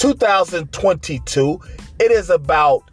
2022. It is about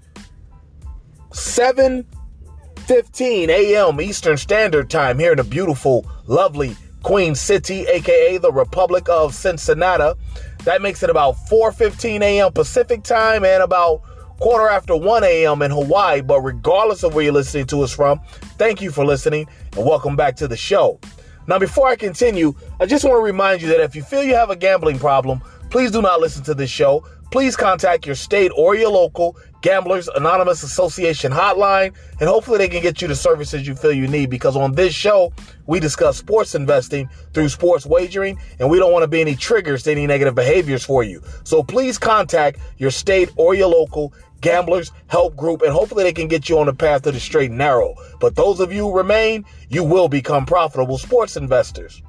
7:15 a.m. Eastern Standard Time here in the beautiful, lovely Queen City, aka the Republic of Cincinnati. That makes it about 4:15 a.m. Pacific Time and about quarter after 1 a.m. in Hawaii. But regardless of where you're listening to us from, thank you for listening and welcome back to the show. Now, before I continue, I just want to remind you that if you feel you have a gambling problem, please do not listen to this show. Please contact your state or your local Gamblers Anonymous Association hotline, and hopefully they can get you the services you feel you need. Because on this show, we discuss sports investing through sports wagering, and we don't want to be any triggers to any negative behaviors for you. So please contact your state or your local gamblers help group and hopefully they can get you on the path to the straight and narrow but those of you remain you will become profitable sports investors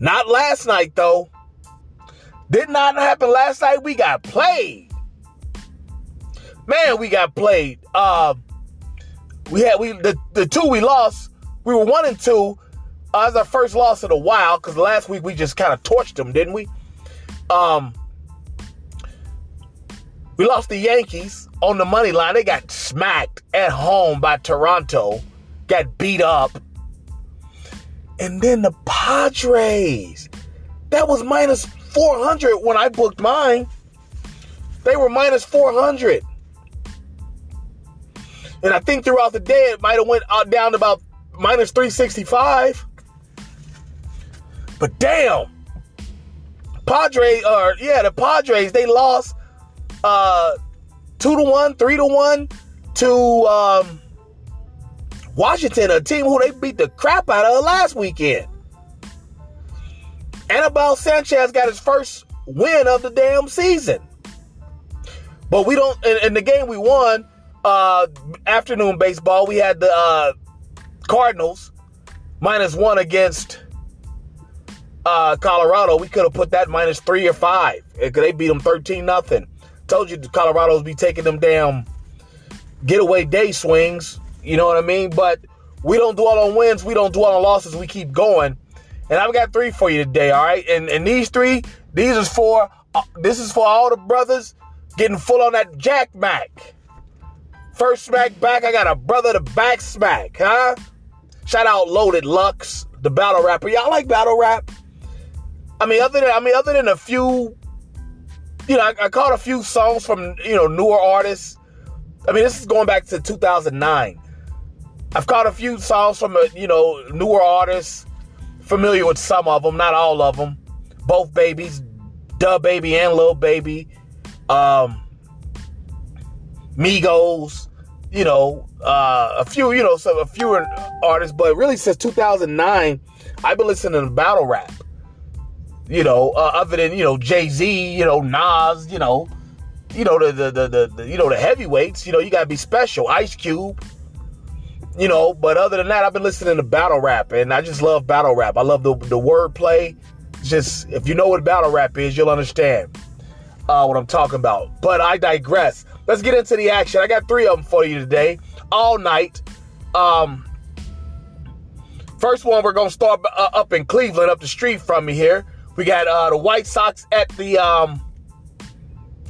not last night though did not happen last night we got played man we got played uh we had we the, the two we lost we were one and two uh, as our first loss in a while because last week we just kind of torched them didn't we um we lost the Yankees on the money line. They got smacked at home by Toronto, got beat up. And then the Padres. That was minus 400 when I booked mine. They were minus 400. And I think throughout the day it might have went out down to about minus 365. But damn. Padres, or yeah, the Padres, they lost uh, two to one, three to one to um, Washington, a team who they beat the crap out of last weekend. Anibal Sanchez got his first win of the damn season. But we don't, in, in the game we won, uh, afternoon baseball, we had the uh, Cardinals minus one against uh, Colorado. We could have put that minus three or five. They beat them 13 nothing. Told you the Colorado's be taking them damn getaway day swings. You know what I mean? But we don't dwell on wins. We don't dwell on losses. We keep going. And I've got three for you today. All right. And and these three, these is for uh, this is for all the brothers getting full on that Jack Mac. First smack back, I got a brother to back smack, huh? Shout out Loaded Lux, the battle rapper. Y'all like battle rap? I mean, other than I mean, other than a few you know, I, I caught a few songs from, you know, newer artists. I mean, this is going back to 2009. I've caught a few songs from, uh, you know, newer artists. Familiar with some of them, not all of them. Both babies, DaBaby and Lil Baby. Um, Migos, you know, uh, a few, you know, some a fewer artists, but really since 2009, I've been listening to battle rap you know, uh, other than you know Jay Z, you know Nas, you know, you know the the, the the, the you know the heavyweights. You know you gotta be special. Ice Cube. You know, but other than that, I've been listening to battle rap, and I just love battle rap. I love the the wordplay. Just if you know what battle rap is, you'll understand uh, what I'm talking about. But I digress. Let's get into the action. I got three of them for you today, all night. Um, first one, we're gonna start uh, up in Cleveland, up the street from me here. We got uh, the White Sox at the um,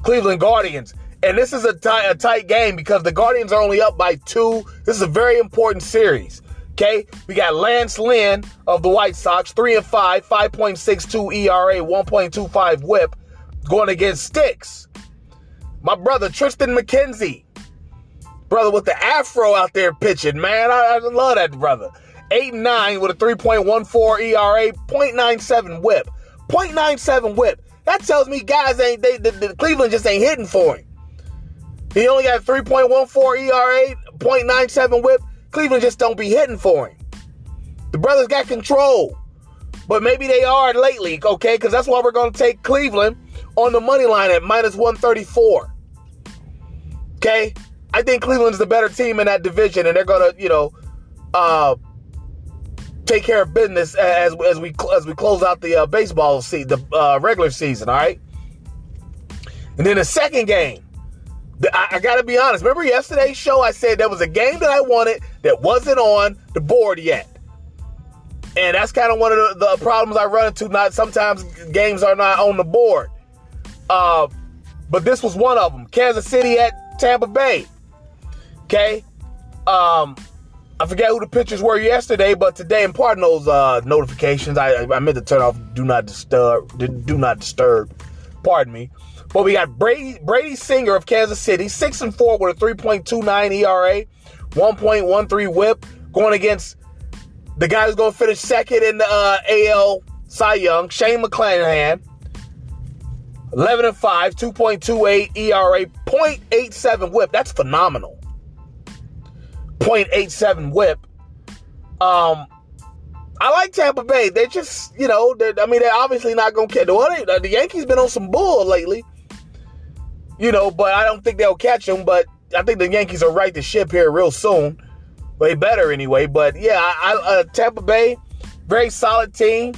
Cleveland Guardians. And this is a, t- a tight game because the Guardians are only up by two. This is a very important series. Okay, we got Lance Lynn of the White Sox, three and five, 5.62 ERA, 1.25 WHIP, going against Sticks. My brother Triston McKenzie, brother with the afro out there pitching, man. I, I love that brother. Eight and nine with a 3.14 ERA, 0.97 WHIP. 0.97 whip. That tells me guys ain't they the, the Cleveland just ain't hitting for him. He only got 3.14 ERA, 0.97 whip. Cleveland just don't be hitting for him. The brothers got control. But maybe they are lately, okay? Because that's why we're going to take Cleveland on the money line at minus 134. Okay? I think Cleveland's the better team in that division, and they're gonna, you know, uh, take care of business as as we as we close out the uh, baseball season, the uh, regular season. All right. And then the second game, I, I got to be honest. Remember yesterday's show? I said there was a game that I wanted that wasn't on the board yet. And that's kind of one of the, the, problems I run into. Not sometimes games are not on the board. Uh, but this was one of them. Kansas City at Tampa Bay. Okay. Um, I forget who the pitchers were yesterday, but today, and pardon those uh, notifications, I, I meant to turn off do not disturb. Do not disturb. Pardon me. But we got Brady, Brady Singer of Kansas City, six and four with a 3.29 ERA, 1.13 WHIP, going against the guy who's going to finish second in the uh, AL Cy Young, Shane McClanahan. 11 and 5, 2.28 ERA, 0.87 whip. That's phenomenal. 0.87 whip. Um, I like Tampa Bay. They're just, you know, I mean, they're obviously not going to catch. Well, they, the Yankees been on some bull lately, you know, but I don't think they'll catch them. But I think the Yankees are right to ship here real soon. Way better anyway. But yeah, I, I uh, Tampa Bay, very solid team.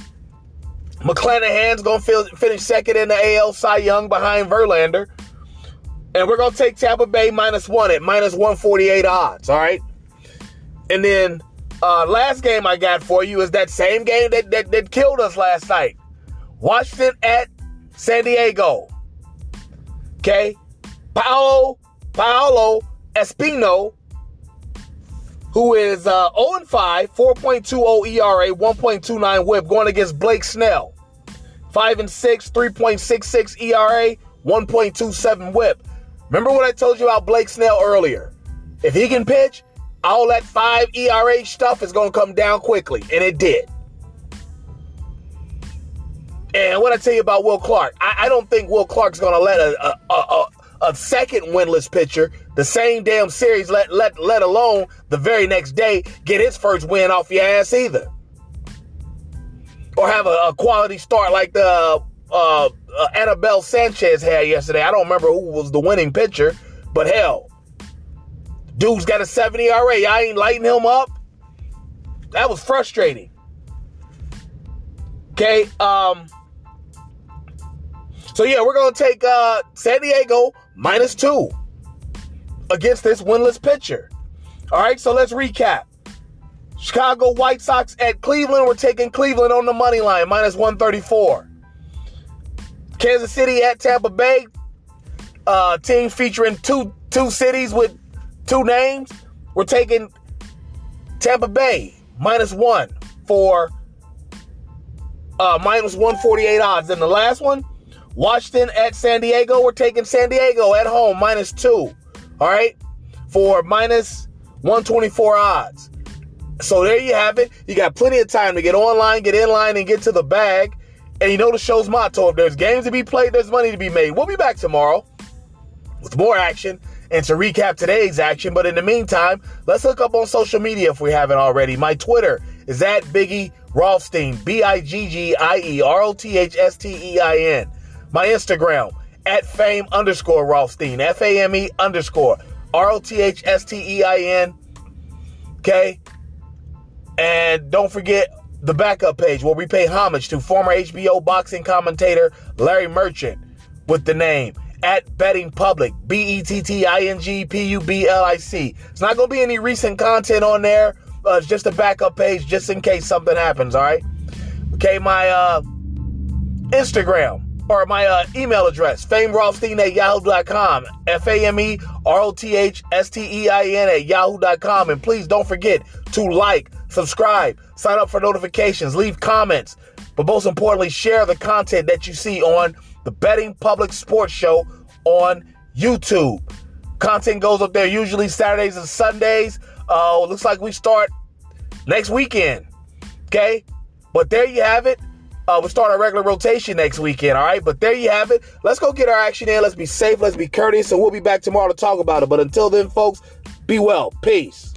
McClanahan's going to finish second in the AL Cy Young behind Verlander. And we're to take Tampa Bay minus one at minus 148 odds. All right. And then uh, last game I got for you is that same game that, that, that killed us last night. Washington at San Diego. Okay. Paolo, Paolo Espino who is uh, 0 5, 4.20 ERA, 1.29 whip, going against Blake Snell. 5 and 6, 3.66 ERA, 1.27 whip. Remember what I told you about Blake Snell earlier? If he can pitch, all that 5 ERA stuff is going to come down quickly, and it did. And what I tell you about Will Clark, I, I don't think Will Clark's going to let a, a, a, a second winless pitcher the same damn series, let let let alone the very next day get his first win off your ass either, or have a, a quality start like the uh, uh, Anibal Sanchez had yesterday. I don't remember who was the winning pitcher, but hell, dude's got a 70 ERA. I ain't lighting him up. That was frustrating. Okay, um. So yeah, we're gonna take uh, San Diego minus two against this winless pitcher. All right, so let's recap. Chicago White Sox at Cleveland. We're taking Cleveland on the money line, minus 134. Kansas City at Tampa Bay. Uh, team featuring two two cities with two names. We're taking Tampa Bay minus one for uh, minus 148 odds. And the last one, Washington at San Diego. We're taking San Diego at home minus two. All right, for minus 124 odds. So there you have it. You got plenty of time to get online, get in line, and get to the bag. And you know the show's motto: if there's games to be played, there's money to be made. We'll be back tomorrow with more action and to recap today's action. But in the meantime, let's hook up on social media if we haven't already. My Twitter is at Biggie Rothstein, B I G G I E R O T H S T E I N. My Instagram at fame underscore Rothstein, F A M E underscore R O T H S T E I N. Okay. And don't forget the backup page where we pay homage to former HBO boxing commentator Larry Merchant with the name at Betting Public, B E T T I N G P U B L I C. It's not going to be any recent content on there. Uh, it's just a backup page just in case something happens, all right? Okay, my uh, Instagram or my uh, email address, famerothstein at yahoo.com, F A M E R O T H S T E I N at yahoo.com. And please don't forget to like, subscribe, sign up for notifications, leave comments, but most importantly, share the content that you see on the Betting Public Sports Show on YouTube. Content goes up there usually Saturdays and Sundays. Uh, looks like we start next weekend. Okay? But there you have it. Uh, we'll start our regular rotation next weekend, all right? But there you have it. Let's go get our action in. Let's be safe. Let's be courteous. And we'll be back tomorrow to talk about it. But until then, folks, be well. Peace.